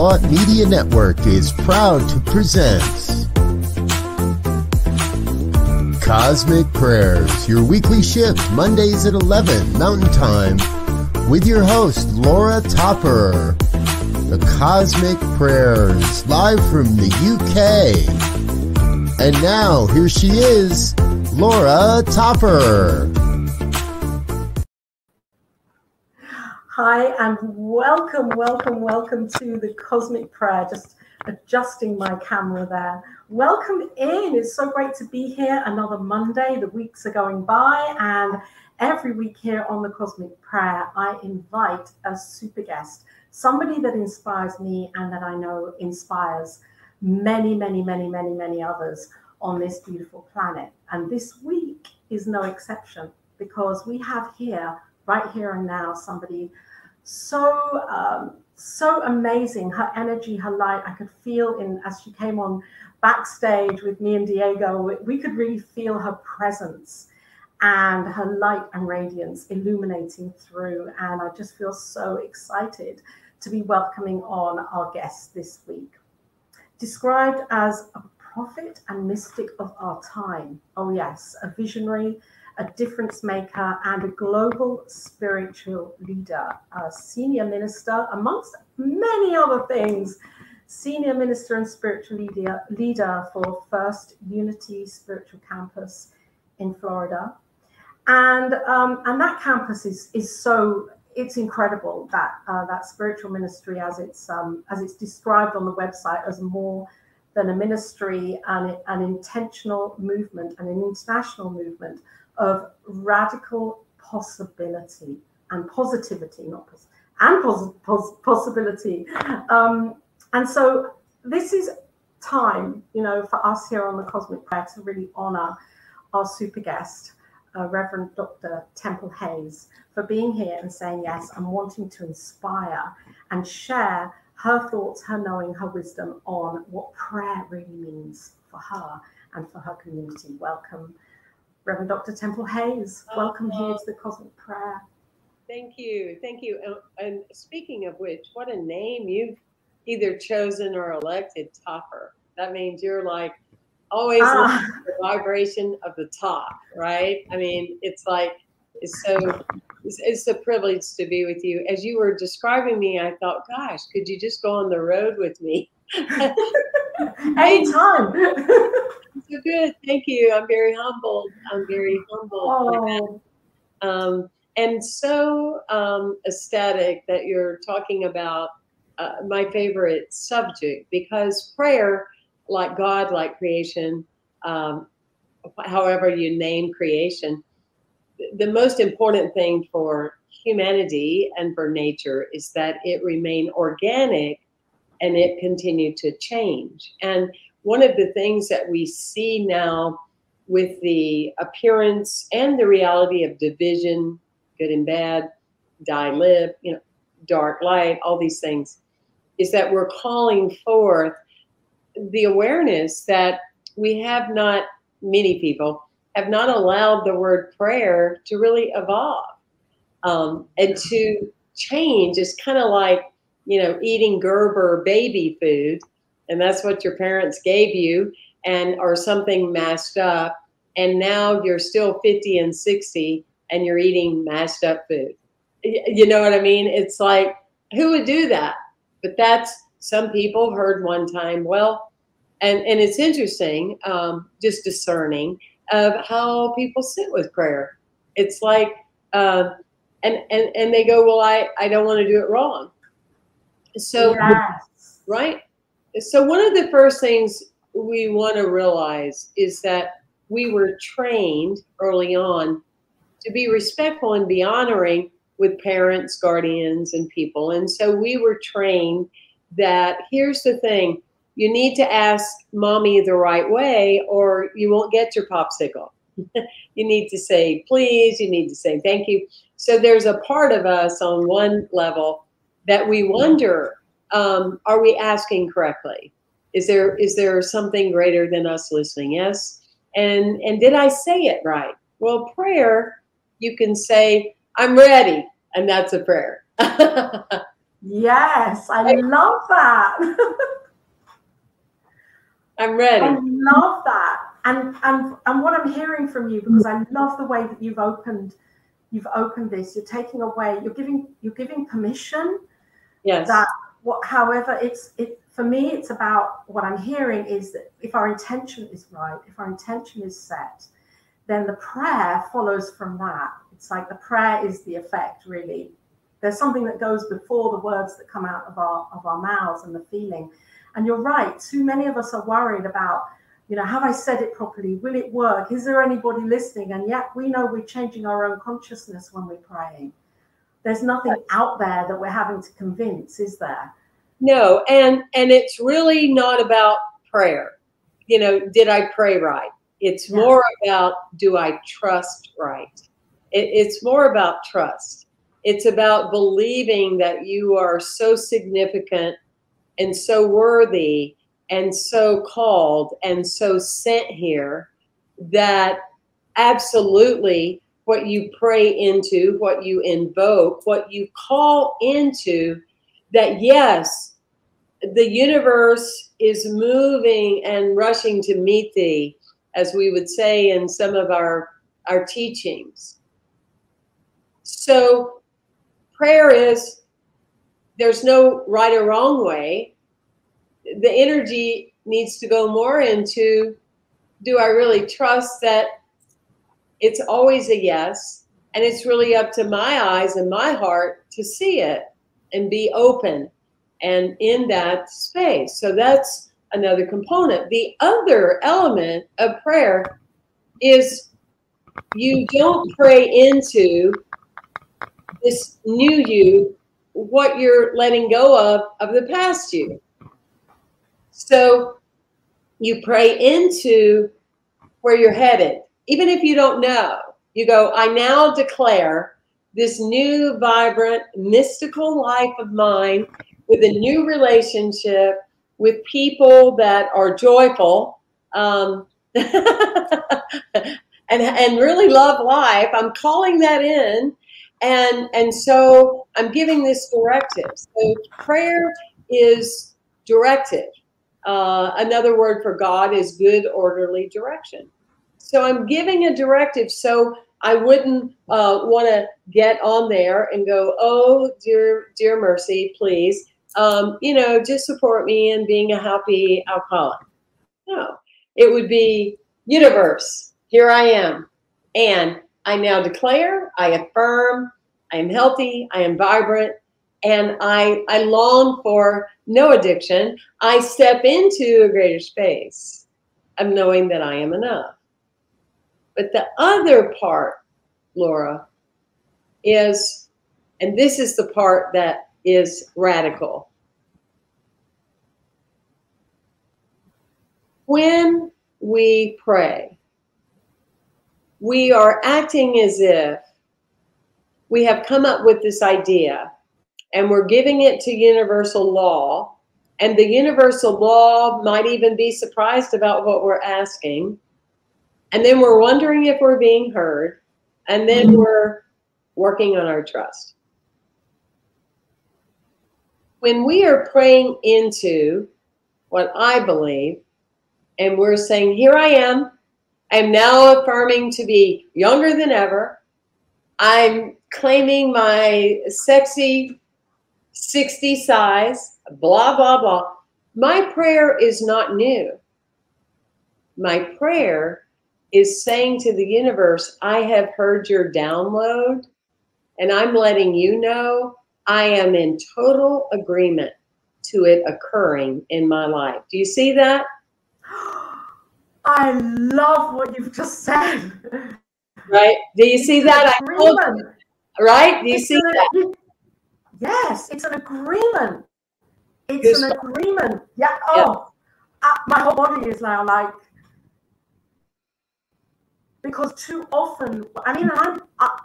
Thought Media Network is proud to present Cosmic Prayers, your weekly shift, Mondays at 11 Mountain Time, with your host, Laura Topper. The Cosmic Prayers, live from the UK. And now, here she is, Laura Topper. Hi, and welcome, welcome, welcome to the Cosmic Prayer. Just adjusting my camera there. Welcome in. It's so great to be here. Another Monday. The weeks are going by, and every week here on the Cosmic Prayer, I invite a super guest, somebody that inspires me and that I know inspires many, many, many, many, many others on this beautiful planet. And this week is no exception because we have here, right here and now, somebody so um, so amazing. Her energy, her light, I could feel in as she came on backstage with me and Diego. We could really feel her presence and her light and radiance illuminating through. And I just feel so excited to be welcoming on our guest this week. Described as a prophet and mystic of our time. Oh, yes, a visionary a difference maker, and a global spiritual leader, a senior minister, amongst many other things. Senior minister and spiritual leader, leader for First Unity Spiritual Campus in Florida, and um, and that campus is is so it's incredible that uh, that spiritual ministry as it's um, as it's described on the website as more than a ministry and an intentional movement and an international movement of radical possibility and positivity, not pos- and pos- pos- possibility. Um, and so this is time, you know, for us here on the Cosmic Prayer to really honor our super guest, uh, Reverend Dr. Temple Hayes, for being here and saying yes and wanting to inspire and share her thoughts, her knowing, her wisdom on what prayer really means for her and for her community. Welcome, Reverend Dr. Temple Hayes. Oh, Welcome here to the Cosmic Prayer. Thank you. Thank you. And, speaking of which, what a name you've either chosen or elected, Topper. That means you're like always ah. the vibration of the top, right? I mean, it's like, it's so, it's, it's a privilege to be with you. As you were describing me, I thought, gosh, could you just go on the road with me? Anytime. so good. Thank you. I'm very humbled. I'm very humbled. Oh. Um, and so um, ecstatic that you're talking about uh, my favorite subject because prayer, like God, like creation, um, however you name creation, the most important thing for humanity and for nature is that it remain organic and it continued to change. And one of the things that we see now with the appearance and the reality of division, good and bad, die, live, you know, dark, light, all these things, is that we're calling forth the awareness that we have not, many people have not allowed the word prayer to really evolve um, and to change. It's kind of like, you know, eating Gerber baby food and that's what your parents gave you and or something mashed up and now you're still 50 and 60 and you're eating mashed up food. You know what i mean? It's like who would do that? But that's some people heard one time well and and it's interesting um, just discerning of how people sit with prayer. It's like uh, and and and they go well i i don't want to do it wrong so yes. right so, one of the first things we want to realize is that we were trained early on to be respectful and be honoring with parents, guardians, and people. And so we were trained that here's the thing you need to ask mommy the right way or you won't get your popsicle. you need to say please, you need to say thank you. So there's a part of us on one level that we wonder um, are we asking correctly? Is there is there something greater than us listening? Yes. And and did I say it right? Well, prayer, you can say, I'm ready, and that's a prayer. Yes, I love that. I'm ready. I love that. And and and what I'm hearing from you, because I love the way that you've opened you've opened this, you're taking away, you're giving you're giving permission. Yes. That what however it's it for me, it's about what I'm hearing is that if our intention is right, if our intention is set, then the prayer follows from that. It's like the prayer is the effect, really. There's something that goes before the words that come out of our of our mouths and the feeling. And you're right, too many of us are worried about, you know, have I said it properly? Will it work? Is there anybody listening? And yet we know we're changing our own consciousness when we're praying. There's nothing out there that we're having to convince, is there? No, and and it's really not about prayer. You know, did I pray right? It's yeah. more about do I trust right? It, it's more about trust. It's about believing that you are so significant and so worthy and so called and so sent here that absolutely what you pray into, what you invoke, what you call into, that yes, the universe is moving and rushing to meet thee, as we would say in some of our, our teachings. So prayer is there's no right or wrong way. The energy needs to go more into do I really trust that it's always a yes? And it's really up to my eyes and my heart to see it and be open and in that space. So that's another component. The other element of prayer is you don't pray into this new you what you're letting go of of the past you. So you pray into where you're headed, even if you don't know. You go, I now declare this new, vibrant, mystical life of mine with a new relationship with people that are joyful um, and, and really love life. I'm calling that in. And, and so I'm giving this directive. So prayer is directive. Uh, another word for God is good, orderly direction. So I'm giving a directive. So I wouldn't uh, want to get on there and go, oh, dear, dear mercy, please um, you know, just support me in being a happy alcoholic. No, it would be universe, here I am. And I now declare, I affirm, I am healthy, I am vibrant, and I, I long for no addiction. I step into a greater space of knowing that I am enough. But the other part, Laura, is, and this is the part that is radical. When we pray, we are acting as if we have come up with this idea and we're giving it to universal law. And the universal law might even be surprised about what we're asking. And then we're wondering if we're being heard. And then mm-hmm. we're working on our trust when we are praying into what I believe, and we're saying, Here I am, I'm now affirming to be younger than ever. I'm claiming my sexy 60 size, blah, blah, blah. My prayer is not new. My prayer is saying to the universe, I have heard your download, and I'm letting you know I am in total agreement to it occurring in my life. Do you see that? I love what you've just said. Right? Do you see that? I told you. Right? Do you it's see that? Yes, it's an agreement. It's an agreement. Yeah. Oh, yeah. Uh, my whole body is now like because too often. I mean, I'm. I,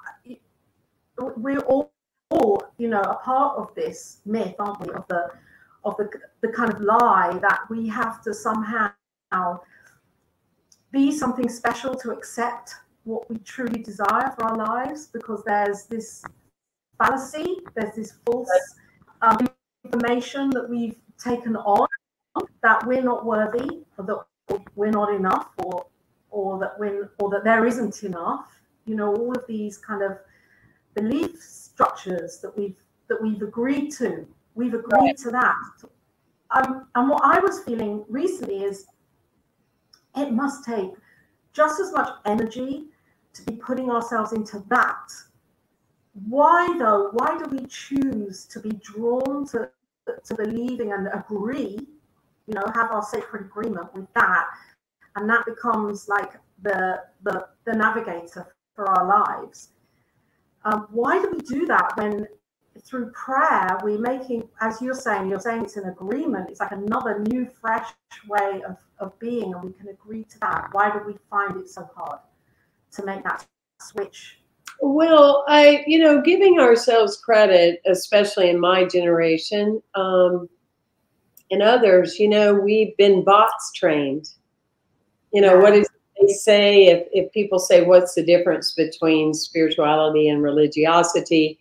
we're all all, you know, a part of this myth, aren't we? Of the of the the kind of lie that we have to somehow be something special to accept what we truly desire for our lives because there's this fallacy, there's this false um, information that we've taken on that we're not worthy or that we're not enough or or that when or that there isn't enough you know all of these kind of belief structures that we've that we've agreed to we've agreed right. to that um, and what i was feeling recently is it must take just as much energy to be putting ourselves into that why though why do we choose to be drawn to to believing and agree you know have our sacred agreement with that and that becomes like the the, the navigator for our lives. Um, why do we do that when through prayer we're making as you're saying you're saying it's an agreement it's like another new fresh way of, of being and we can agree to that. Why do we find it so hard to make that switch? Well, I, you know, giving ourselves credit, especially in my generation um, and others, you know, we've been bots trained. You know, what is they say? If, if people say what's the difference between spirituality and religiosity,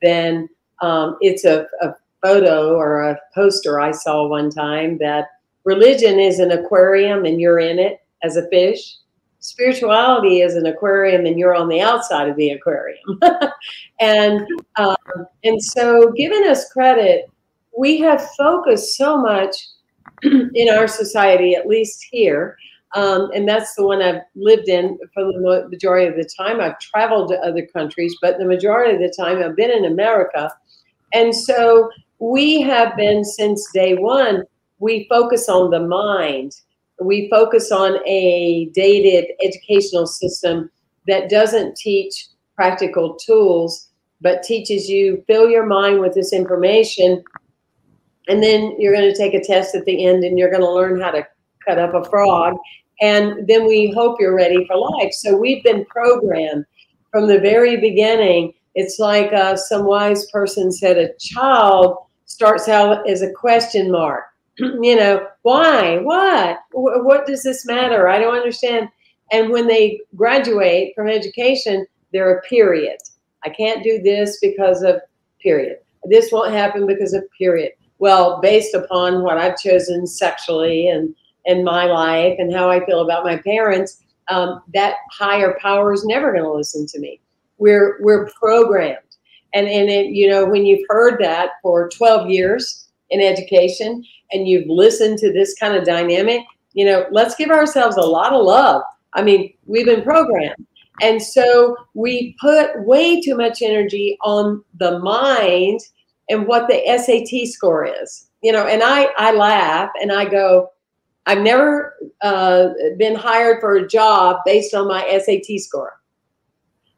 then um, it's a, a photo or a poster I saw one time that religion is an aquarium and you're in it as a fish. Spirituality is an aquarium and you're on the outside of the aquarium. and um, and so giving us credit, we have focused so much in our society, at least here, um, and that's the one I've lived in for the majority of the time. I've traveled to other countries, but the majority of the time I've been in America. And so we have been since day one, we focus on the mind we focus on a dated educational system that doesn't teach practical tools, but teaches you fill your mind with this information. And then you're going to take a test at the end and you're going to learn how to cut up a frog. And then we hope you're ready for life. So we've been programmed from the very beginning. It's like uh, some wise person said a child starts out as a question mark you know, why, what, what does this matter? I don't understand. And when they graduate from education, they're a period. I can't do this because of period. This won't happen because of period. Well, based upon what I've chosen sexually and in my life and how I feel about my parents, um, that higher power is never going to listen to me. We're we're programmed, and and it, you know when you've heard that for 12 years in education, and you've listened to this kind of dynamic, you know, let's give ourselves a lot of love. I mean, we've been programmed. And so we put way too much energy on the mind and what the SAT score is. You know, and I, I laugh and I go, I've never uh, been hired for a job based on my SAT score.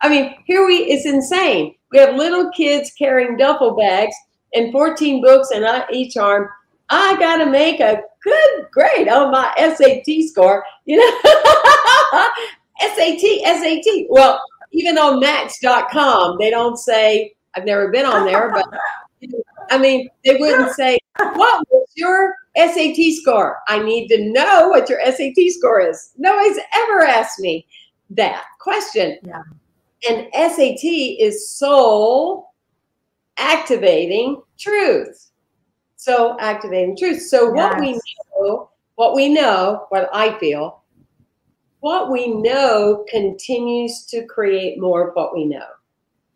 I mean, here we, it's insane. We have little kids carrying duffel bags and 14 books in each arm I got to make a good grade on my SAT score. You know, SAT, SAT. Well, even on Match.com, they don't say, I've never been on there, but I mean, they wouldn't say, What was your SAT score? I need to know what your SAT score is. Nobody's ever asked me that question. Yeah. And SAT is soul activating truth so activating truth. So yes. what we know, what we know, what I feel, what we know continues to create more of what we know.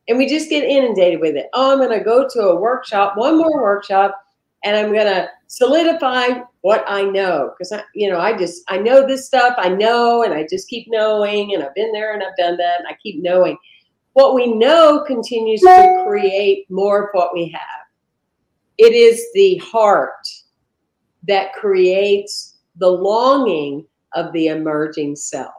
And we just get inundated with it. Oh, I'm going to go to a workshop, one more workshop, and I'm going to solidify what I know. Because, I, you know, I just, I know this stuff, I know, and I just keep knowing, and I've been there and I've done that, and I keep knowing. What we know continues to create more of what we have. It is the heart that creates the longing of the emerging self.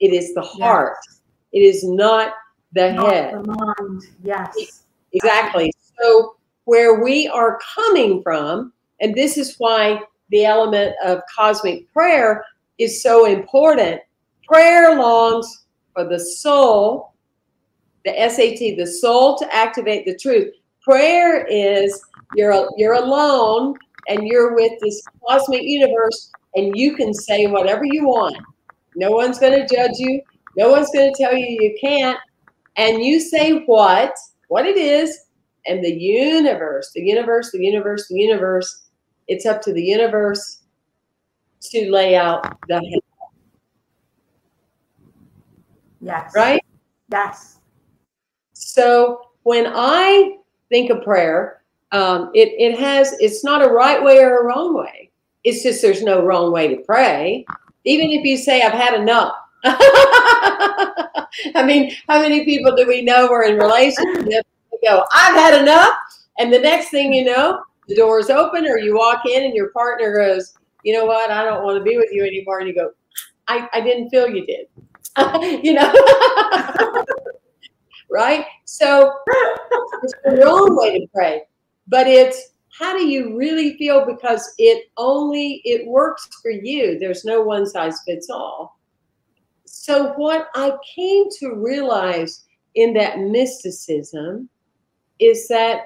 It is the heart. Yes. It is not the not head. The mind. Yes. Exactly. So where we are coming from, and this is why the element of cosmic prayer is so important. Prayer longs for the soul, the SAT, the soul to activate the truth. Prayer is you're you're alone and you're with this cosmic universe and you can say whatever you want. No one's going to judge you. No one's going to tell you you can't. And you say what, what it is, and the universe, the universe, the universe, the universe. It's up to the universe to lay out the Yes. Right? Yes. So when I think of prayer, um, it, it has, it's not a right way or a wrong way. It's just there's no wrong way to pray. Even if you say, I've had enough. I mean, how many people do we know are in relationships? go, I've had enough. And the next thing you know, the door is open or you walk in and your partner goes, you know what? I don't want to be with you anymore. And you go, I, I didn't feel you did. you know? right? So it's the wrong way to pray. But it's how do you really feel because it only it works for you. There's no one size fits all. So what I came to realize in that mysticism is that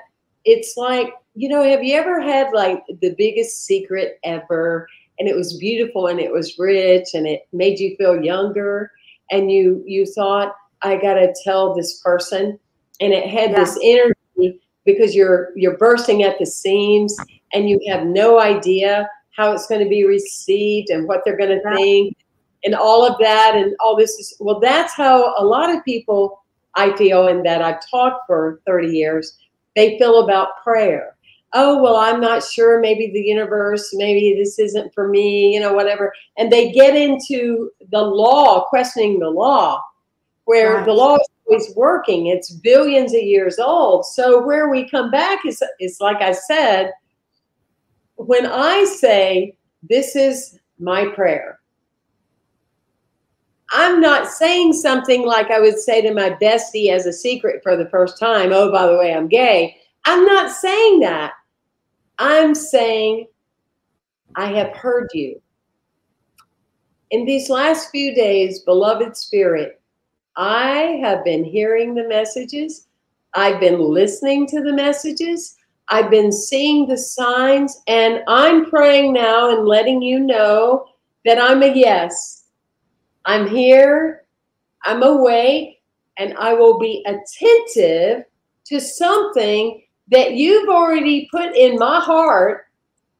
it's like, you know, have you ever had like the biggest secret ever? And it was beautiful and it was rich and it made you feel younger. And you you thought I got to tell this person. And it had yeah. this energy because you're you're bursting at the seams and you have no idea how it's going to be received and what they're going to think and all of that and all this is well that's how a lot of people I feel and that I've taught for 30 years they feel about prayer. Oh well i'm not sure maybe the universe maybe this isn't for me you know whatever. And they get into the law questioning the law where right. the law is always working. It's billions of years old. So where we come back is is like i said when i say this is my prayer i'm not saying something like i would say to my bestie as a secret for the first time oh by the way i'm gay i'm not saying that I'm saying, I have heard you. In these last few days, beloved spirit, I have been hearing the messages. I've been listening to the messages. I've been seeing the signs, and I'm praying now and letting you know that I'm a yes. I'm here, I'm awake, and I will be attentive to something that you've already put in my heart,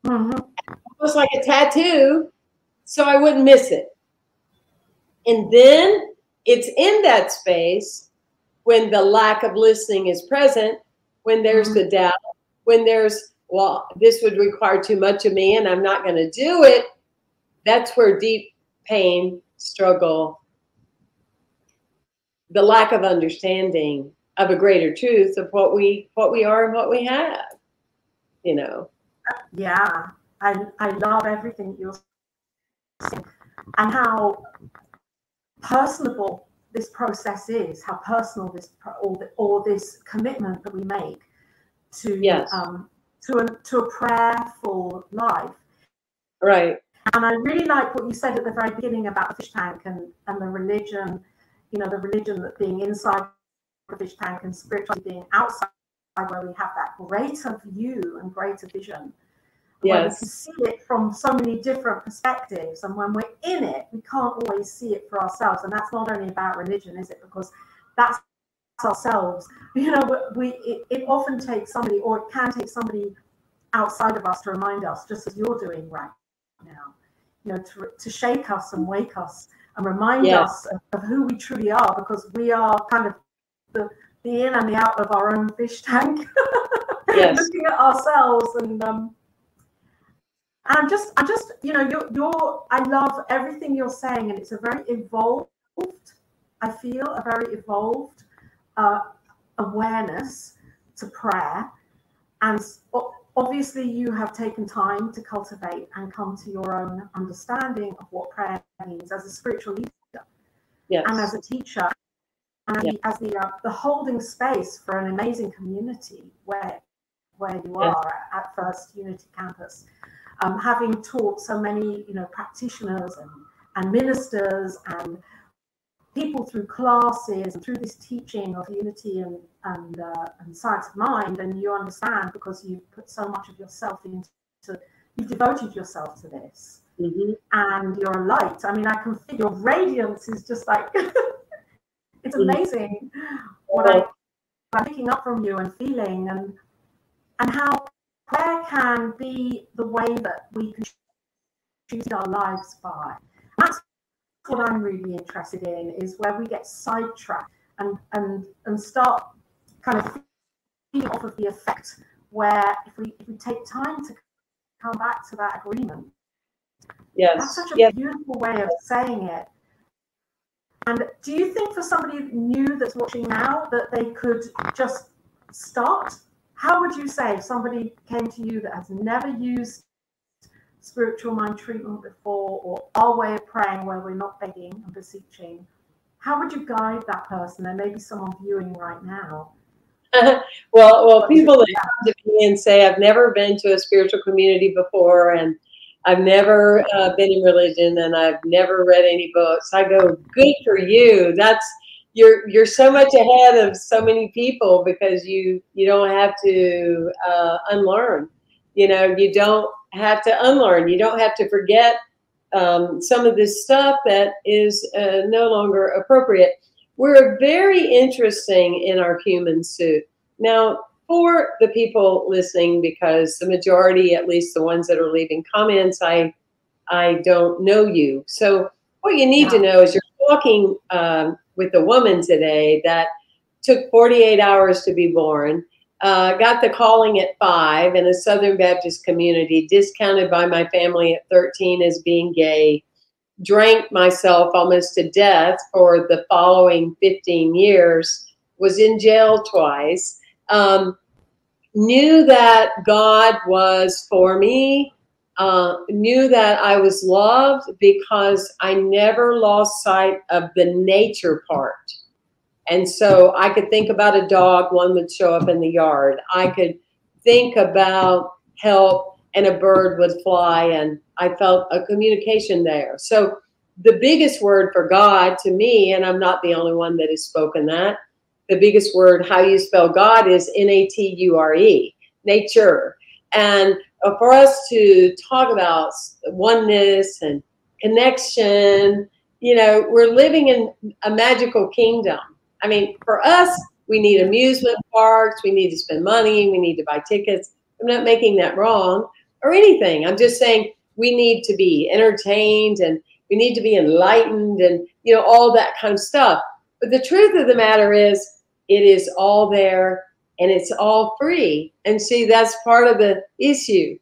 mm-hmm. almost like a tattoo, so I wouldn't miss it. And then it's in that space when the lack of listening is present, when there's mm-hmm. the doubt, when there's, well, this would require too much of me and I'm not going to do it. That's where deep pain, struggle, the lack of understanding of a greater truth of what we what we are and what we have you know? Yeah i i love everything you're saying. And how personable this process is how personal this or, or this commitment that we make to yes. um to a to a prayerful life. Right and i really like what you said at the very beginning about the fish tank and and the religion you know the religion that being inside the fish tank and spirituality being outside where we have that greater view and greater vision. Yes. we can see it from so many different perspectives. And when we're in it, we can't always see it for ourselves. And that's not only about religion, is it? Because that's ourselves. You know, we it, it often takes somebody, or it can take somebody outside of us to remind us, just as you're doing right now, you know, to, to shake us and wake us and remind yes. us of, of, who we truly are, because we are kind of the, the in and the out of our own fish tank, yes. looking at ourselves and um, and I'm just I'm just you know you're you're I love everything you're saying and it's a very evolved I feel a very evolved uh, awareness to prayer and obviously you have taken time to cultivate and come to your own understanding of what prayer means as a spiritual leader yes. and as a teacher and yeah. as the uh, the holding space for an amazing community where where you yeah. are at First Unity Campus, um, having taught so many you know practitioners and and ministers and people through classes and through this teaching of unity and and, uh, and science of mind, and you understand because you've put so much of yourself into you've devoted yourself to this. Mm-hmm. And you're a light. I mean, I can feel your radiance is just like It's amazing what I I'm picking up from you and feeling and and how prayer can be the way that we can choose our lives by. That's what I'm really interested in is where we get sidetracked and and and start kind of feeding off of the effect where if we if we take time to come back to that agreement. Yes. That's such a yes. beautiful way of saying it. And do you think for somebody new that's watching now that they could just start? How would you say if somebody came to you that has never used spiritual mind treatment before or our way of praying where we're not begging and beseeching? How would you guide that person? There may be someone viewing right now. well, well, people that come to me and say, I've never been to a spiritual community before and I've never uh, been in religion and I've never read any books. I go, good for you. That's you're you're so much ahead of so many people because you you don't have to uh, unlearn. You know, you don't have to unlearn. You don't have to forget um, some of this stuff that is uh, no longer appropriate. We're very interesting in our human suit. Now, for the people listening, because the majority, at least the ones that are leaving comments, I I don't know you. So what you need to know is you're talking um, with a woman today that took 48 hours to be born, uh, got the calling at five in a Southern Baptist community, discounted by my family at 13 as being gay, drank myself almost to death for the following 15 years, was in jail twice. Um, knew that God was for me, uh, knew that I was loved because I never lost sight of the nature part. And so I could think about a dog, one would show up in the yard. I could think about help, and a bird would fly, and I felt a communication there. So the biggest word for God to me, and I'm not the only one that has spoken that, the biggest word, how you spell God, is N A T U R E, nature. And uh, for us to talk about oneness and connection, you know, we're living in a magical kingdom. I mean, for us, we need amusement parks, we need to spend money, we need to buy tickets. I'm not making that wrong or anything. I'm just saying we need to be entertained and we need to be enlightened and, you know, all that kind of stuff. But the truth of the matter is, it is all there and it's all free. And see, that's part of the issue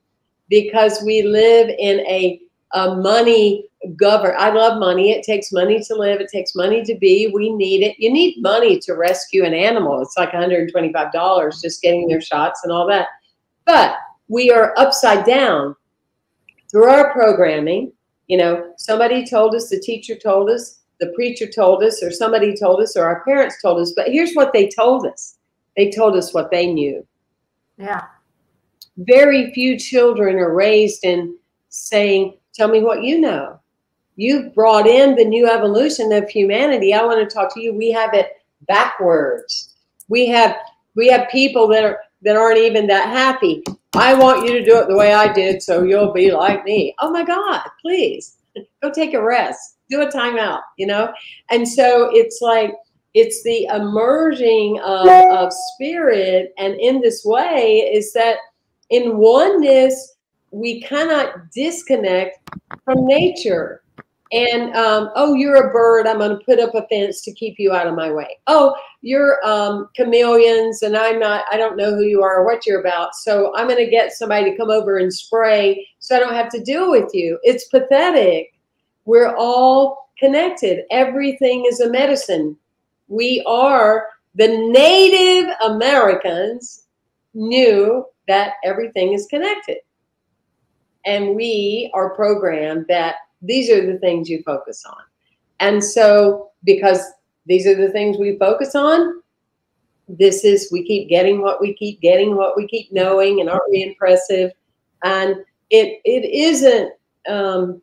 because we live in a, a money govern. I love money. It takes money to live. It takes money to be. We need it. You need money to rescue an animal. It's like $125 just getting their shots and all that. But we are upside down through our programming. You know, somebody told us, the teacher told us, the preacher told us, or somebody told us, or our parents told us. But here's what they told us they told us what they knew. Yeah. Very few children are raised in saying, Tell me what you know. You've brought in the new evolution of humanity. I want to talk to you. We have it backwards. We have we have people that are that aren't even that happy. I want you to do it the way I did, so you'll be like me. Oh my God, please go take a rest do a timeout, you know? And so it's like, it's the emerging of, of spirit. And in this way, is that in oneness, we cannot disconnect from nature. And um, oh, you're a bird. I'm going to put up a fence to keep you out of my way. Oh, you're um, chameleons, and I'm not. I don't know who you are or what you're about. So I'm going to get somebody to come over and spray, so I don't have to deal with you. It's pathetic. We're all connected. Everything is a medicine. We are the Native Americans knew that everything is connected. And we are programmed that these are the things you focus on. And so, because these are the things we focus on, this is, we keep getting what we keep getting, what we keep knowing, and aren't we impressive? And it it isn't um,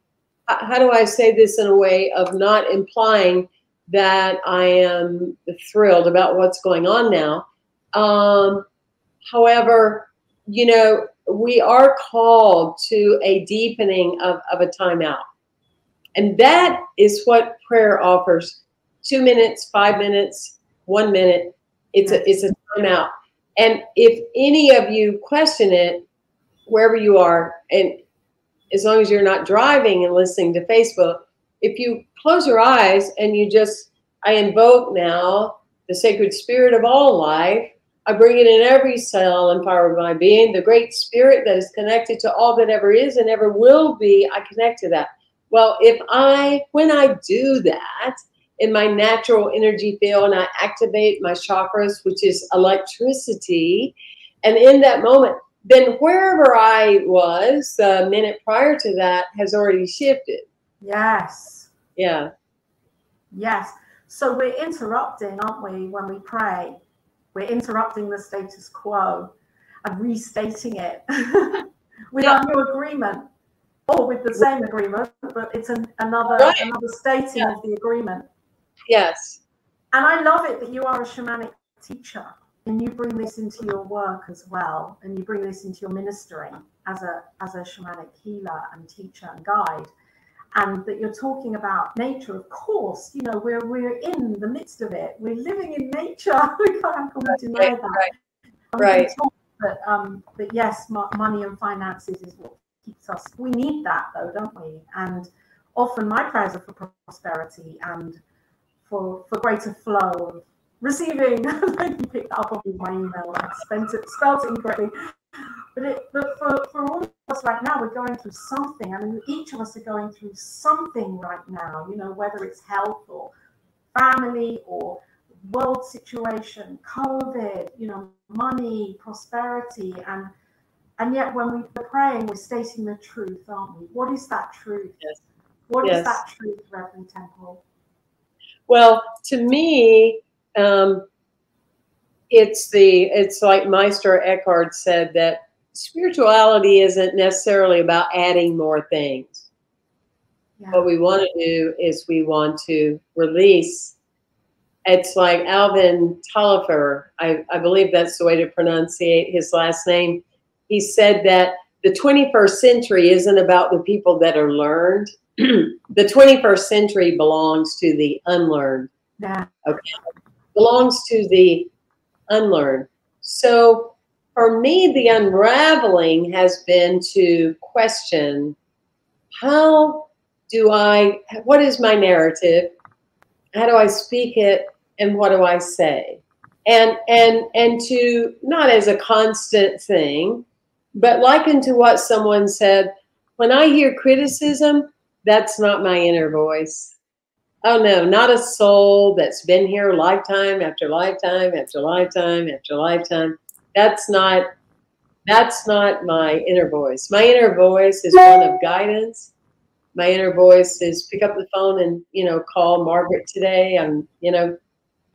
how do I say this in a way of not implying that I am thrilled about what's going on now? Um, however, you know, we are called to a deepening of, of a timeout. And that is what prayer offers two minutes, five minutes, one minute. It's a it's a timeout. And if any of you question it, wherever you are, and as long as you're not driving and listening to Facebook, if you close your eyes and you just, I invoke now the sacred spirit of all life. I bring it in every cell and power of my being, the great spirit that is connected to all that ever is and ever will be. I connect to that. Well, if I, when I do that in my natural energy field and I activate my chakras, which is electricity, and in that moment, then wherever I was the minute prior to that has already shifted. Yes. Yeah. Yes. So we're interrupting, aren't we, when we pray? We're interrupting the status quo and restating it with yeah. our new agreement or with the same agreement, but it's an, another right. another stating yeah. of the agreement. Yes. And I love it that you are a shamanic teacher and you bring this into your work as well, and you bring this into your ministering as a as a shamanic healer and teacher and guide and that you're talking about nature, of course, you know, we're we're in the midst of it. We're living in nature. we can't deny that. Right. right. But um, but yes, money and finances is what keeps us. We need that though, don't we? And often my prayers are for prosperity and for for greater flow of receiving. you picked up on my email. I spent it spelled it incorrectly. But, it, but for, for all of us right now, we're going through something. I mean, each of us are going through something right now, you know, whether it's health or family or world situation, COVID, you know, money, prosperity. And and yet when we're praying, we're stating the truth, aren't we? What is that truth? Yes. What yes. is that truth, Reverend Temple? Well, to me, um, it's the it's like Meister Eckhart said that spirituality isn't necessarily about adding more things. Yeah. What we want to do is we want to release. It's like Alvin Toffler, I, I believe that's the way to pronunciate his last name. He said that the 21st century isn't about the people that are learned. the 21st century belongs to the unlearned. Yeah. Okay. Belongs to the unlearned. So for me, the unraveling has been to question how do I, what is my narrative? How do I speak it? And what do I say? And, and, and to not as a constant thing, but liken to what someone said, when I hear criticism, that's not my inner voice. Oh no, not a soul that's been here lifetime after lifetime after lifetime after lifetime. That's not that's not my inner voice. My inner voice is one of guidance. My inner voice is pick up the phone and, you know, call Margaret today. I'm, you know,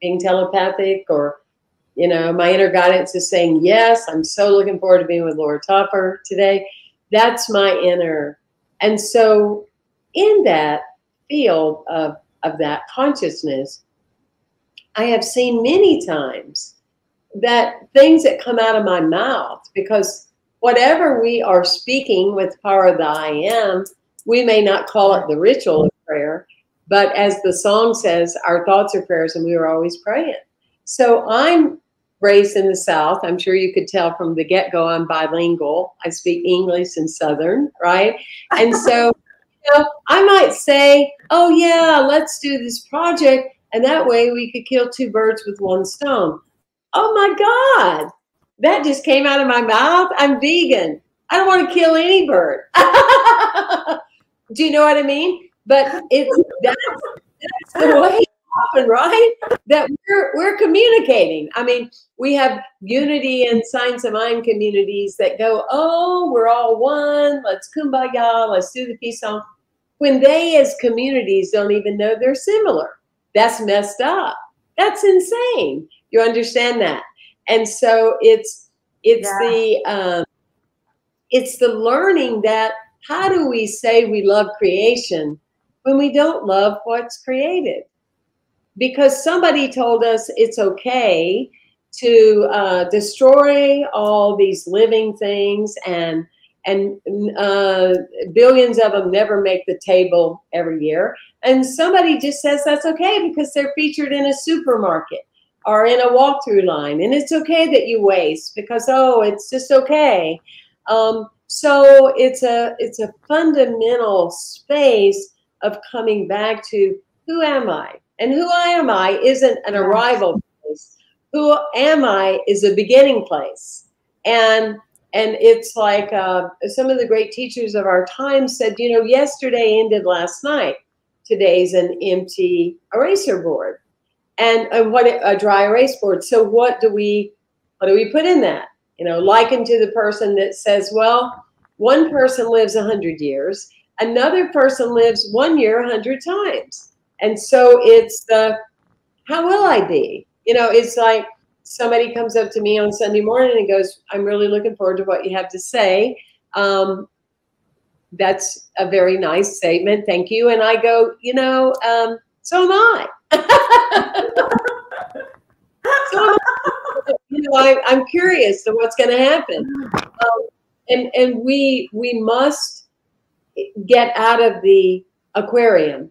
being telepathic or, you know, my inner guidance is saying, yes, I'm so looking forward to being with Laura Topper today. That's my inner. And so in that field of of that consciousness, I have seen many times that things that come out of my mouth, because whatever we are speaking with power of the I am, we may not call it the ritual of prayer, but as the song says, our thoughts are prayers and we are always praying. So I'm raised in the South. I'm sure you could tell from the get go, I'm bilingual. I speak English and Southern, right? And so know, I might say, oh, yeah, let's do this project. And that way we could kill two birds with one stone. Oh my God, that just came out of my mouth. I'm vegan. I don't want to kill any bird. do you know what I mean? But it's that's, that's the way often, right? That we're we're communicating. I mean, we have unity and science of mind communities that go, oh, we're all one. Let's kumbaya. Let's do the peace song when they as communities don't even know they're similar. That's messed up. That's insane. You understand that? And so it's it's yeah. the um, it's the learning that how do we say we love creation when we don't love what's created? Because somebody told us it's okay to uh, destroy all these living things and and uh, billions of them never make the table every year. And somebody just says that's okay because they're featured in a supermarket. Are in a walkthrough line, and it's okay that you waste because oh, it's just okay. Um, so it's a it's a fundamental space of coming back to who am I, and who I am I isn't an arrival place. Who am I is a beginning place, and and it's like uh, some of the great teachers of our time said, you know, yesterday ended last night. Today's an empty eraser board, and, and what a dry erase board. So what do we what do we put in that? You know, likened to the person that says, well, one person lives a hundred years, another person lives one year a hundred times, and so it's the how will I be? You know, it's like somebody comes up to me on Sunday morning and goes, I'm really looking forward to what you have to say. Um, that's a very nice statement. Thank you. And I go, you know, um, so am I. so. You know, I, am curious to what's going to happen. Um, and and we we must get out of the aquarium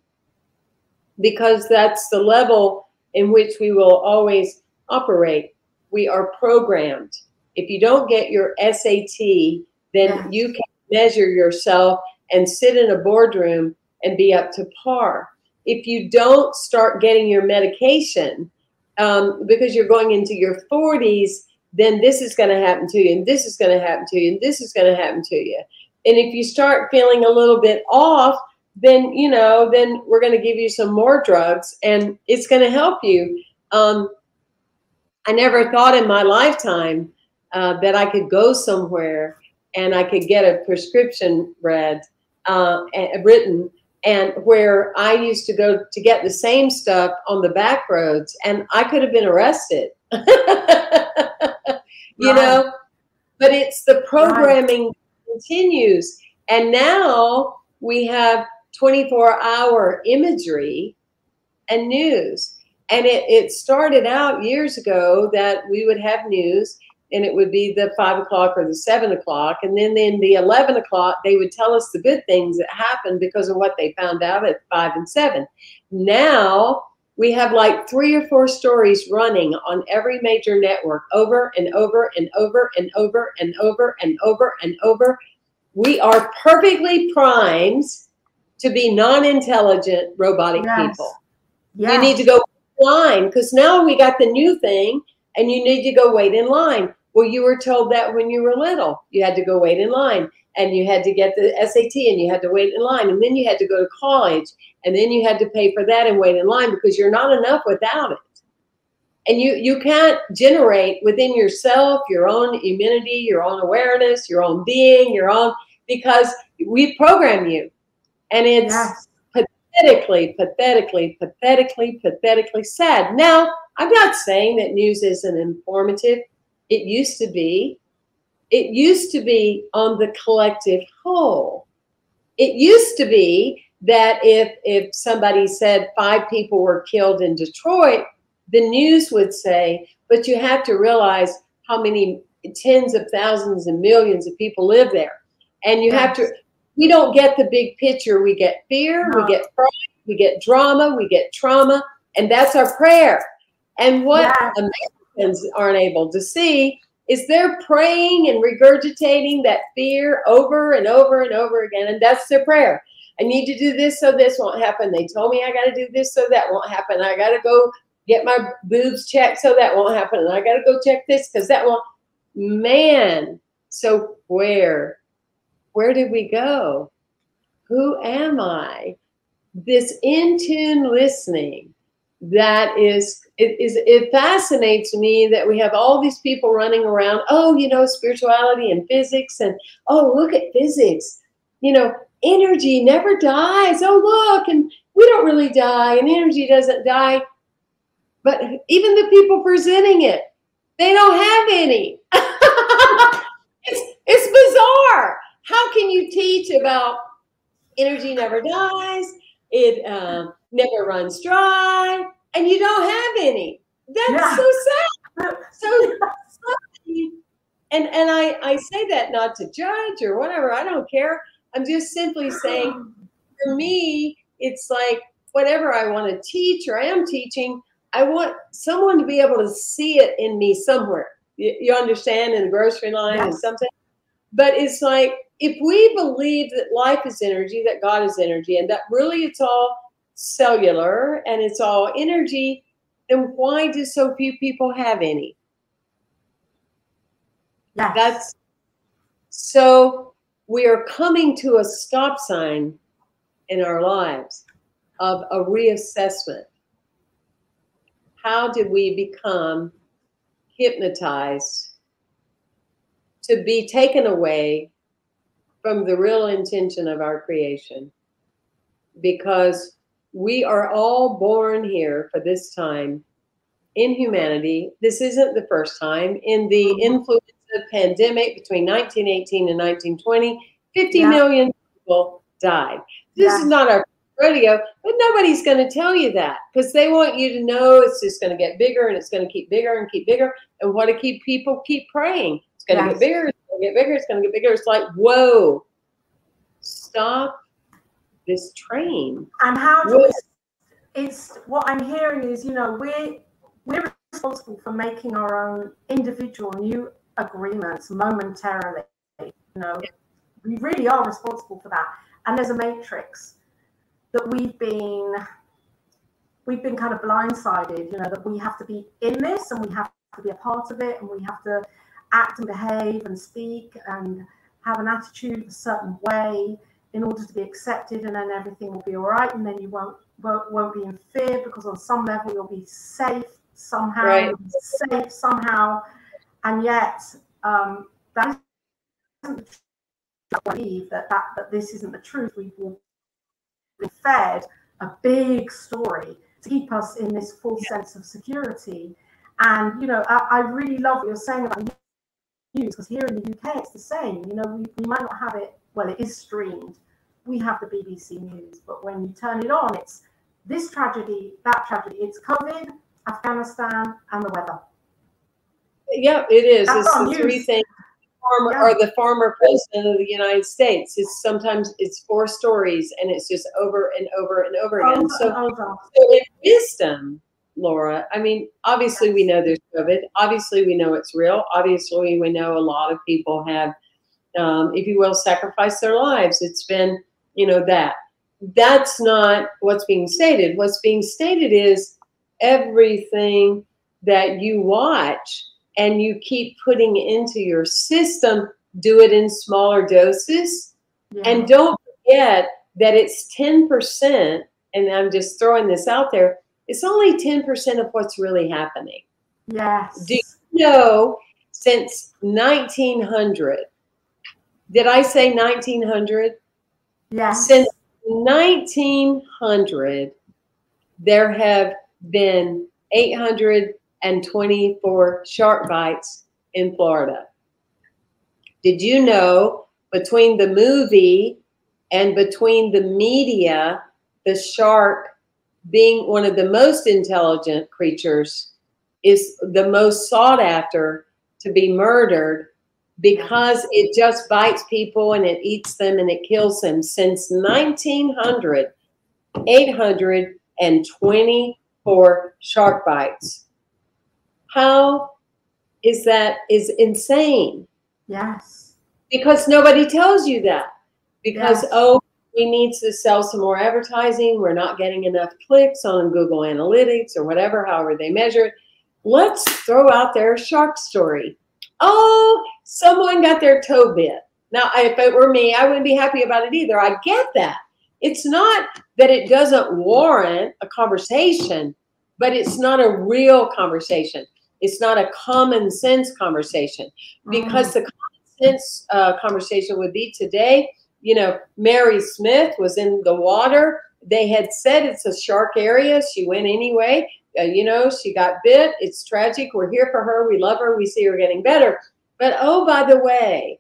because that's the level in which we will always operate. We are programmed. If you don't get your SAT, then yes. you can measure yourself and sit in a boardroom and be up to par. If you don't start getting your medication um, because you're going into your 40s, then this is going to happen to you, and this is going to happen to you, and this is going to happen to you. And if you start feeling a little bit off, then you know, then we're going to give you some more drugs, and it's going to help you. Um, I never thought in my lifetime uh, that I could go somewhere and I could get a prescription read, uh, written, and where I used to go to get the same stuff on the back roads, and I could have been arrested. you right. know, but it's the programming right. continues, and now we have 24 hour imagery and news and it, it started out years ago that we would have news and it would be the five o'clock or the seven o'clock. And then in the 11 o'clock, they would tell us the good things that happened because of what they found out at five and seven. Now we have like three or four stories running on every major network over and over and over and over and over and over and over. We are perfectly primed to be non intelligent robotic yes. people. Yes. You need to go line because now we got the new thing and you need to go wait in line. Well, you were told that when you were little, you had to go wait in line and you had to get the SAT and you had to wait in line and then you had to go to college and then you had to pay for that and wait in line because you're not enough without it. And you you can't generate within yourself your own immunity, your own awareness, your own being, your own because we program you. And it's yes pathetically, pathetically, pathetically, pathetically sad. Now, I'm not saying that news isn't informative. It used to be. It used to be on the collective whole. It used to be that if if somebody said five people were killed in Detroit, the news would say, but you have to realize how many tens of thousands and millions of people live there. And you yes. have to we don't get the big picture. We get fear, no. we get pride, we get drama, we get trauma, and that's our prayer. And what Americans aren't able to see is they're praying and regurgitating that fear over and over and over again, and that's their prayer. I need to do this so this won't happen. They told me I got to do this so that won't happen. I got to go get my boobs checked so that won't happen. And I got to go check this because that won't. Man, so where where did we go? Who am I? This in tune listening that is it is it fascinates me that we have all these people running around oh you know spirituality and physics and oh look at physics. You know energy never dies. Oh look and we don't really die and energy doesn't die. But even the people presenting it they don't have any. It's it's bizarre. How can you teach about energy never dies, it um, never runs dry, and you don't have any? That's yeah. so sad. So, and and I I say that not to judge or whatever. I don't care. I'm just simply saying, for me, it's like whatever I want to teach or I am teaching, I want someone to be able to see it in me somewhere. You, you understand in the grocery line yes. and something. But it's like if we believe that life is energy, that God is energy, and that really it's all cellular and it's all energy, then why do so few people have any? Yes. That's so we are coming to a stop sign in our lives of a reassessment. How did we become hypnotized to be taken away from the real intention of our creation? Because we are all born here for this time in humanity. This isn't the first time. In the mm-hmm. influence of pandemic between 1918 and 1920, 50 yeah. million people died. This yeah. is not our radio, but nobody's going to tell you that because they want you to know it's just going to get bigger and it's going to keep bigger and keep bigger and want to keep people keep praying. It's going to yes. get bigger, it's going to get bigger, it's going to get bigger. It's like, whoa, stop this train. And how do we, it's what I'm hearing is, you know, we're we're responsible for making our own individual new agreements momentarily. You know, we really are responsible for that. And there's a matrix that we've been we've been kind of blindsided, you know, that we have to be in this and we have to be a part of it and we have to act and behave and speak and have an attitude a certain way in order to be accepted and then everything will be all right and then you won't won't, won't be in fear because on some level you'll be safe somehow right. safe somehow and yet um, that isn't I believe that, that that this isn't the truth we've been fed a big story to keep us in this full yeah. sense of security and you know I, I really love what you're saying about news because here in the UK it's the same you know we, we might not have it well, it is streamed. We have the BBC News, but when you turn it on, it's this tragedy, that tragedy. It's COVID, Afghanistan, and the weather. Yeah, it is. That's it's the news. three things. Farmer yeah. or the former president of the United States. It's sometimes it's four stories and it's just over and over and over again. Over so, over. so in wisdom, Laura, I mean, obviously we know there's COVID. Obviously we know it's real. Obviously we know a lot of people have um, if you will, sacrifice their lives. It's been, you know, that. That's not what's being stated. What's being stated is everything that you watch and you keep putting into your system, do it in smaller doses. Yeah. And don't forget that it's 10%, and I'm just throwing this out there, it's only 10% of what's really happening. Yes. Do you know since 1900, did I say 1900? Yes. Since 1900, there have been 824 shark bites in Florida. Did you know between the movie and between the media, the shark being one of the most intelligent creatures is the most sought after to be murdered because it just bites people and it eats them and it kills them. Since 1900, 824 shark bites. How is that is insane? Yes. Because nobody tells you that. Because, yes. oh, we need to sell some more advertising. We're not getting enough clicks on Google Analytics or whatever, however they measure it. Let's throw out their shark story oh, someone got their toe bit. Now, if it were me, I wouldn't be happy about it either. I get that. It's not that it doesn't warrant a conversation, but it's not a real conversation. It's not a common sense conversation because mm. the common sense uh, conversation would be today. You know, Mary Smith was in the water. They had said it's a shark area. She went anyway uh, you know, she got bit. It's tragic. We're here for her. We love her. We see her getting better. But oh, by the way,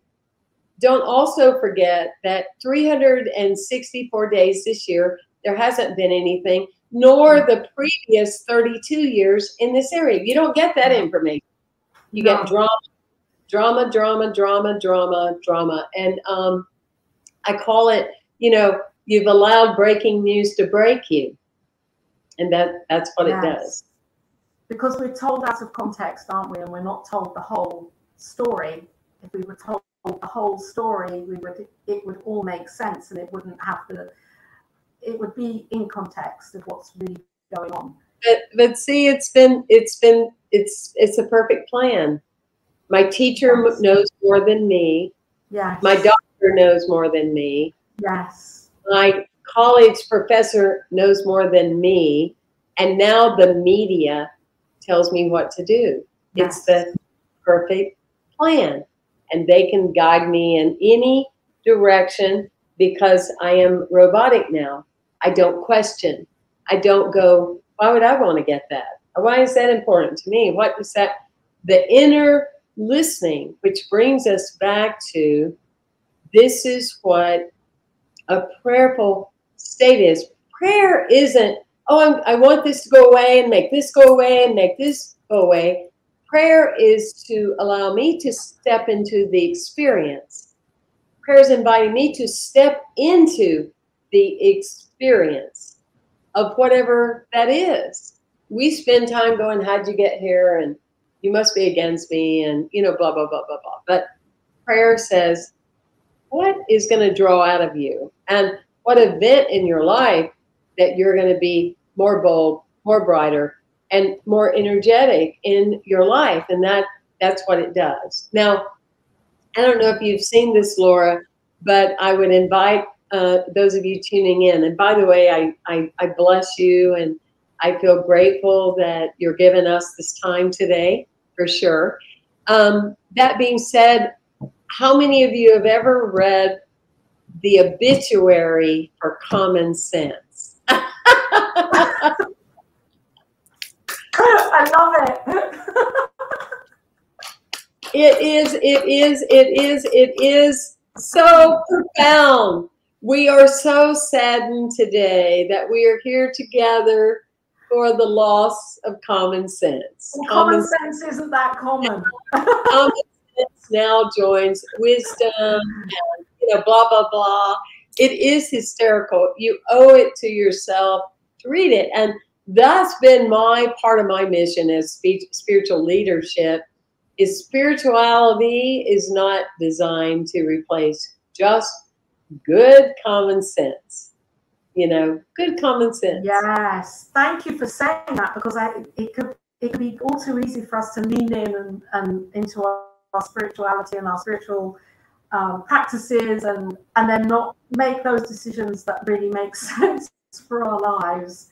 don't also forget that 364 days this year, there hasn't been anything, nor the previous 32 years in this area. You don't get that information. You no. get drama, drama, drama, drama, drama, drama. And um, I call it, you know, you've allowed breaking news to break you and that that's what yes. it does because we're told out of context, aren't we? And we're not told the whole story. If we were told the whole story, we would it would all make sense, and it wouldn't have the it would be in context of what's really going on. But but see, it's been it's been it's it's a perfect plan. My teacher yes. knows more than me. Yes. My doctor knows more than me. Yes. My college professor knows more than me. And now the media tells me what to do. Yes. It's the perfect plan. And they can guide me in any direction because I am robotic now. I don't question. I don't go, why would I want to get that? Why is that important to me? What is that? The inner listening, which brings us back to this is what a prayerful state is. Prayer isn't, oh, I'm, i want this to go away and make this go away and make this go away. Prayer is to allow me to step into the experience. Prayer is inviting me to step into the experience of whatever that is. We spend time going, How'd you get here? And you must be against me, and you know, blah, blah, blah, blah, blah. But prayer says, What is going to draw out of you? And what event in your life that you're going to be more bold, more brighter, and more energetic in your life? And that that's what it does. Now, I don't know if you've seen this, Laura, but I would invite uh, those of you tuning in. And by the way, I, I, I bless you and I feel grateful that you're giving us this time today for sure. Um, that being said, how many of you have ever read the obituary for common sense? I love it. it is, it is, it is, it is so profound. We are so saddened today that we are here together for the loss of common sense. Well, common, common sense isn't that common. common sense now joins wisdom and you know blah blah blah. It is hysterical. You owe it to yourself to read it, and that's been my part of my mission as speech, spiritual leadership. Is spirituality is not designed to replace just good common sense you know, good common sense. Yes, thank you for saying that because I, it could it could be all too easy for us to lean in and, and into our, our spirituality and our spiritual um, practices and and then not make those decisions that really make sense for our lives.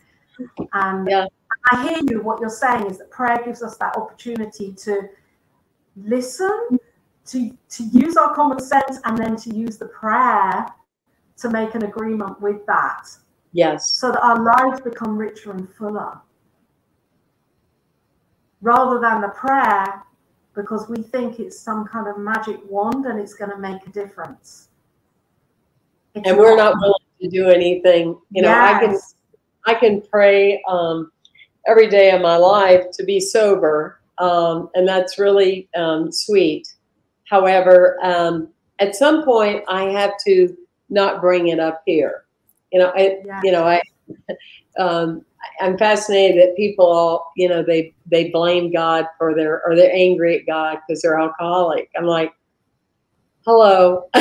And yeah. I hear you. What you're saying is that prayer gives us that opportunity to listen, to to use our common sense, and then to use the prayer to make an agreement with that. Yes. So that our lives become richer and fuller. Rather than the prayer, because we think it's some kind of magic wand and it's going to make a difference. It's and we're not willing to do anything. You know, yes. I can I can pray um, every day of my life to be sober, um, and that's really um, sweet. However, um, at some point, I have to not bring it up here. You know, I, yeah. you know, I, um, I'm fascinated that people you know, they they blame God for their or they're angry at God because they're alcoholic. I'm like, hello,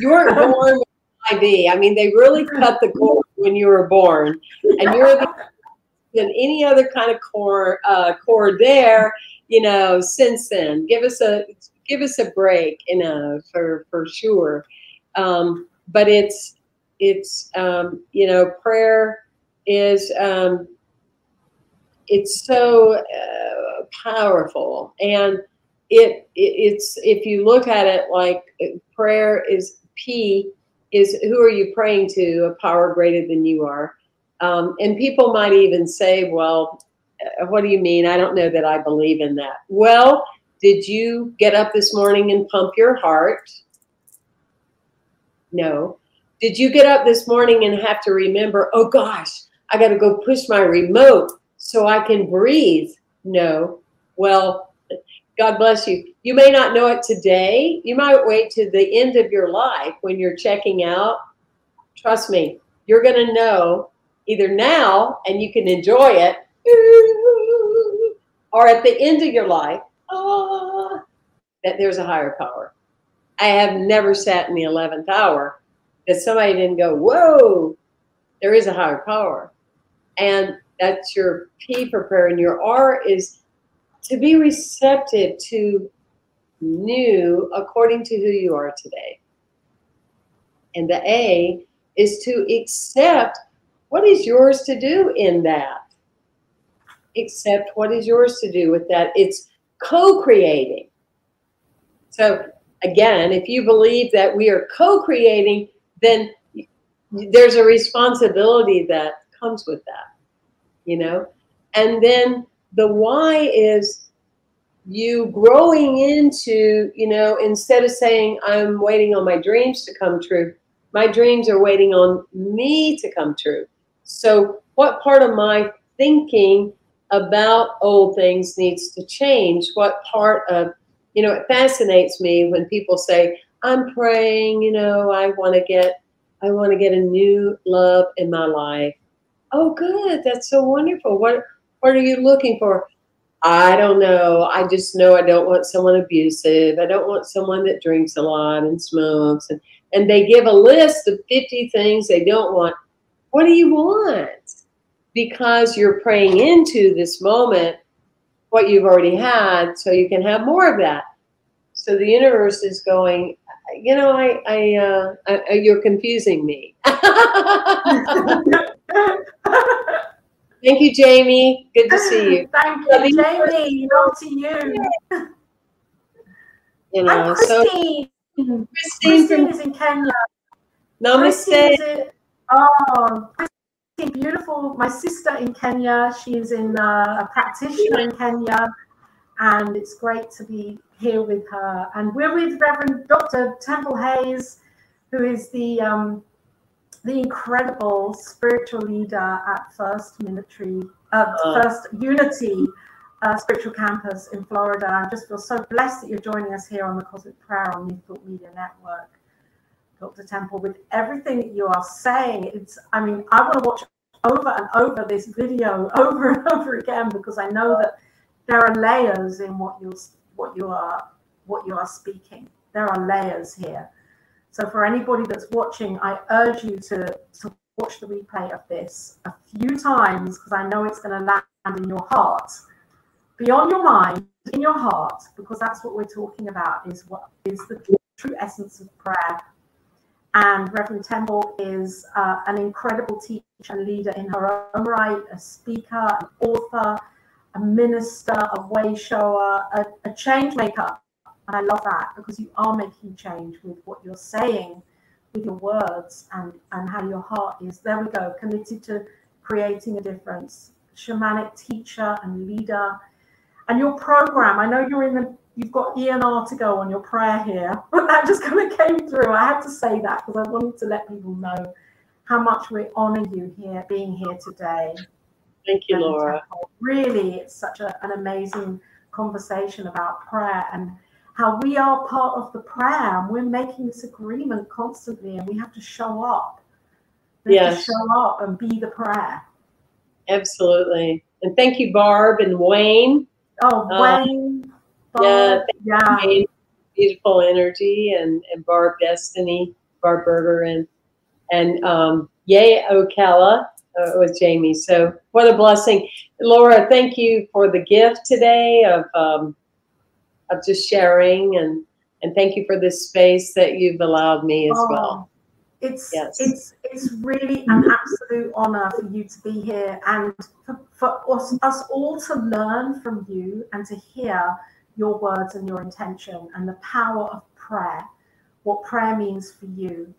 you weren't born with IV. I mean, they really cut the cord when you were born, and you're than any other kind of cord uh, cord there. You know, since then, give us a give us a break, you know, for for sure. Um, but it's it's um, you know, prayer is um, it's so uh, powerful, and it, it it's if you look at it like prayer is P is who are you praying to? A power greater than you are. Um, and people might even say, well, uh, what do you mean? I don't know that I believe in that. Well, did you get up this morning and pump your heart? No. Did you get up this morning and have to remember, oh gosh, I got to go push my remote so I can breathe? No. Well, God bless you. You may not know it today. You might wait to the end of your life when you're checking out. Trust me, you're going to know either now and you can enjoy it or at the end of your life, ah, that there's a higher power. I have never sat in the 11th hour that somebody didn't go, whoa, there is a higher power. And that's your P for prayer. And your R is to be receptive to new according to who you are today. And the A is to accept what is yours to do in that. Accept what is yours to do with that. It's co creating. So, again, if you believe that we are co creating, then there's a responsibility that comes with that, you know? And then the why is you growing into, you know, instead of saying, I'm waiting on my dreams to come true, my dreams are waiting on me to come true. So, what part of my thinking about old things needs to change? What part of, you know, it fascinates me when people say, I'm praying, you know, I want to get, I want to get a new love in my life. Oh, good. That's so wonderful. What, what are you looking for? I don't know. I just know I don't want someone abusive. I don't want someone that drinks a lot and smokes. And, and they give a list of 50 things they don't want. What do you want? Because you're praying into this moment what you've already had so you can have more of that. So the universe is going, you know, I, I, uh, I you're confusing me. Thank you, Jamie. Good to see you. Thank you, Jamie. Love to you. You know, and Christine. so Christine, Christine is in Kenya. Namaste. In, oh, Christine, beautiful. My sister in Kenya. She's in uh, a practitioner in Kenya, and it's great to be here with her. And we're with Reverend Dr. Temple Hayes, who is the um, the incredible spiritual leader at First Military, uh, uh, First Unity uh, Spiritual Campus in Florida. I just feel so blessed that you're joining us here on the Cosmic Prayer on New Thought Media Network, Dr. Temple. With everything that you are saying, it's I mean I want to watch over and over this video over and over again because I know that there are layers in what you're what you are what you are speaking. There are layers here so for anybody that's watching, I urge you to, to watch the replay of this a few times because I know it's going to land in your heart, beyond your mind, in your heart, because that's what we're talking about is what is the true essence of prayer. And Reverend Temple is uh, an incredible teacher and leader in her own right, a speaker, an author, a minister, a way shower, a, a change maker and I love that because you are making change with what you're saying, with your words, and, and how your heart is. There we go, committed to creating a difference. Shamanic teacher and leader. And your program, I know you're in the, you've got ENR to go on your prayer here, but that just kind of came through. I had to say that because I wanted to let people know how much we honor you here, being here today. Thank you, Laura. Really, it's such a, an amazing conversation about prayer and how we are part of the prayer and we're making this agreement constantly and we have to show up. We yes. show up and be the prayer. Absolutely. And thank you, Barb and Wayne. Oh, uh, Wayne. Barb, yeah, yeah. Wayne, beautiful energy and, and Barb Destiny, Barb Berger and and um, Yay Okella uh, with Jamie. So what a blessing. Laura, thank you for the gift today of um, of just sharing and and thank you for this space that you've allowed me as oh, well. It's yes. it's it's really an absolute honor for you to be here and for, for us, us all to learn from you and to hear your words and your intention and the power of prayer, what prayer means for you.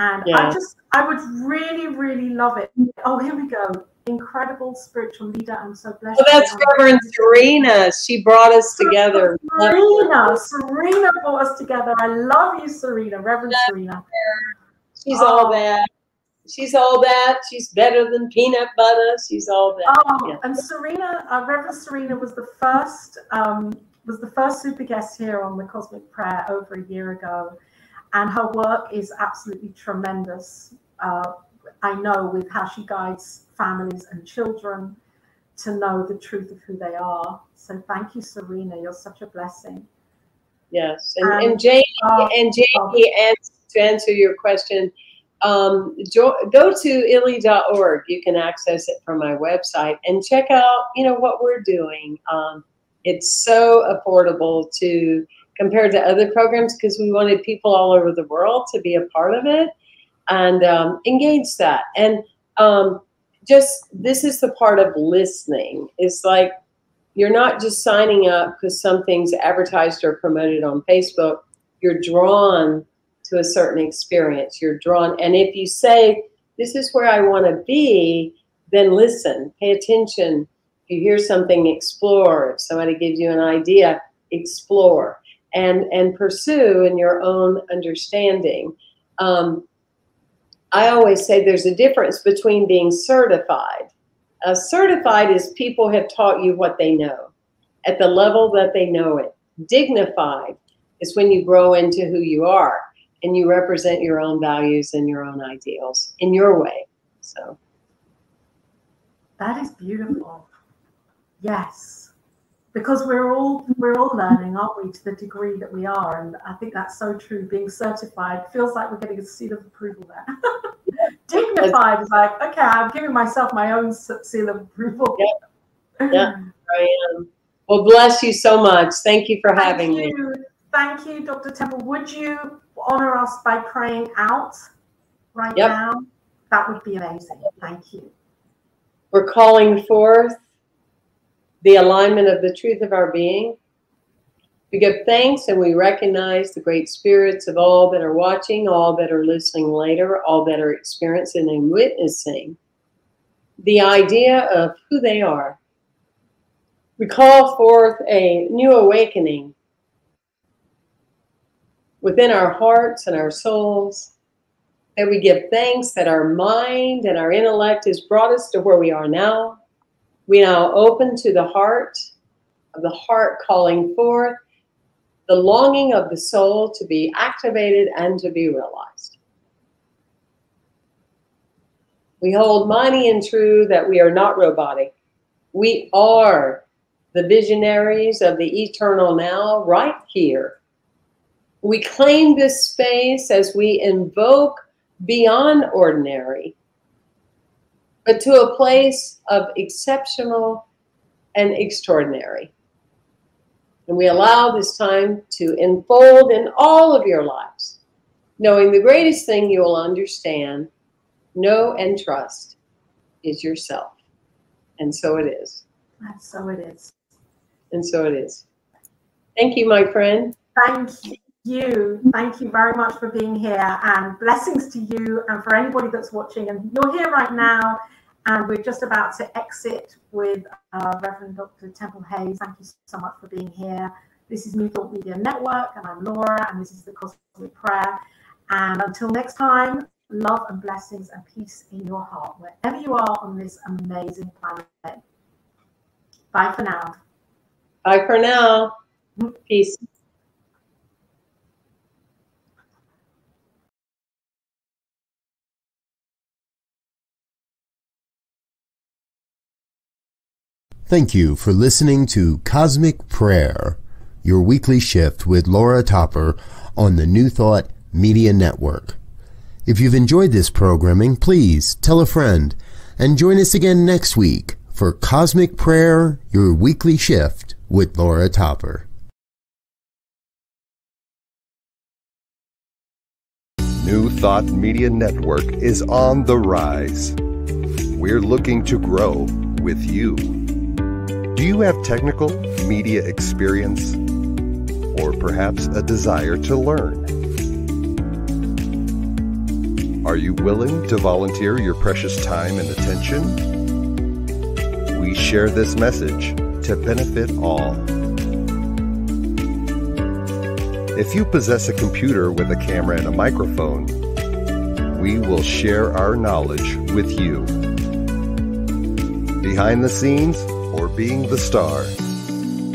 And yeah. I just I would really, really love it. Oh, here we go incredible spiritual leader. I'm so blessed. Oh, that's Reverend Serena. She brought us together. Serena, Serena brought us together. I love you, Serena, Reverend Serena. She's oh. all that. She's all that. She's better than peanut butter. She's all that. Oh, yeah. and Serena, uh, Reverend Serena was the first um, was the first super guest here on the Cosmic Prayer over a year ago, and her work is absolutely tremendous. Uh, I know with how she guides families and children to know the truth of who they are. So thank you, Serena. You're such a blessing. Yes, and, um, and Jamie, uh, and Jamie, and to answer your question, um, go, go to illy.org. You can access it from my website and check out, you know, what we're doing. Um, it's so affordable to compared to other programs because we wanted people all over the world to be a part of it and um, engage that. And um, just this is the part of listening. It's like you're not just signing up because something's advertised or promoted on Facebook. You're drawn to a certain experience. You're drawn. And if you say, This is where I want to be, then listen, pay attention. If you hear something, explore. If somebody gives you an idea, explore and, and pursue in your own understanding. Um, I always say there's a difference between being certified. Uh, certified is people have taught you what they know at the level that they know it. Dignified is when you grow into who you are and you represent your own values and your own ideals in your way. So that is beautiful. Yes. Because we're all we're all learning, aren't we, to the degree that we are. And I think that's so true. Being certified feels like we're getting a seal of approval there. Dignified is like, okay, I'm giving myself my own seal of approval. Yeah, yeah I am. Well, bless you so much. Thank you for having me. Thank you, Dr. Temple. Would you honor us by praying out right yep. now? That would be amazing. Thank you. We're calling forth the alignment of the truth of our being. We give thanks and we recognize the great spirits of all that are watching, all that are listening later, all that are experiencing and witnessing the idea of who they are. We call forth a new awakening within our hearts and our souls, that we give thanks that our mind and our intellect has brought us to where we are now. We now open to the heart of the heart calling forth the longing of the soul to be activated and to be realized. We hold mighty and true that we are not robotic. We are the visionaries of the eternal now, right here we claim this space as we invoke beyond ordinary, but to a place of exceptional and extraordinary. And we allow this time to unfold in all of your lives, knowing the greatest thing you will understand, know, and trust is yourself. And so it is. And so it is. And so it is. Thank you, my friend. Thank you you. Thank you very much for being here and blessings to you and for anybody that's watching. And you're here right now, and we're just about to exit with uh, Reverend Dr. Temple Hayes. Thank you so much for being here. This is New Thought Media Network, and I'm Laura, and this is the Cosmic Prayer. And until next time, love and blessings and peace in your heart, wherever you are on this amazing planet. Bye for now. Bye for now. Peace. Thank you for listening to Cosmic Prayer, your weekly shift with Laura Topper on the New Thought Media Network. If you've enjoyed this programming, please tell a friend and join us again next week for Cosmic Prayer, your weekly shift with Laura Topper. New Thought Media Network is on the rise. We're looking to grow with you. Do you have technical media experience? Or perhaps a desire to learn? Are you willing to volunteer your precious time and attention? We share this message to benefit all. If you possess a computer with a camera and a microphone, we will share our knowledge with you. Behind the scenes, or being the star,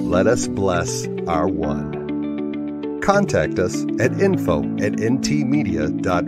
let us bless our one. Contact us at info at ntmedia.org.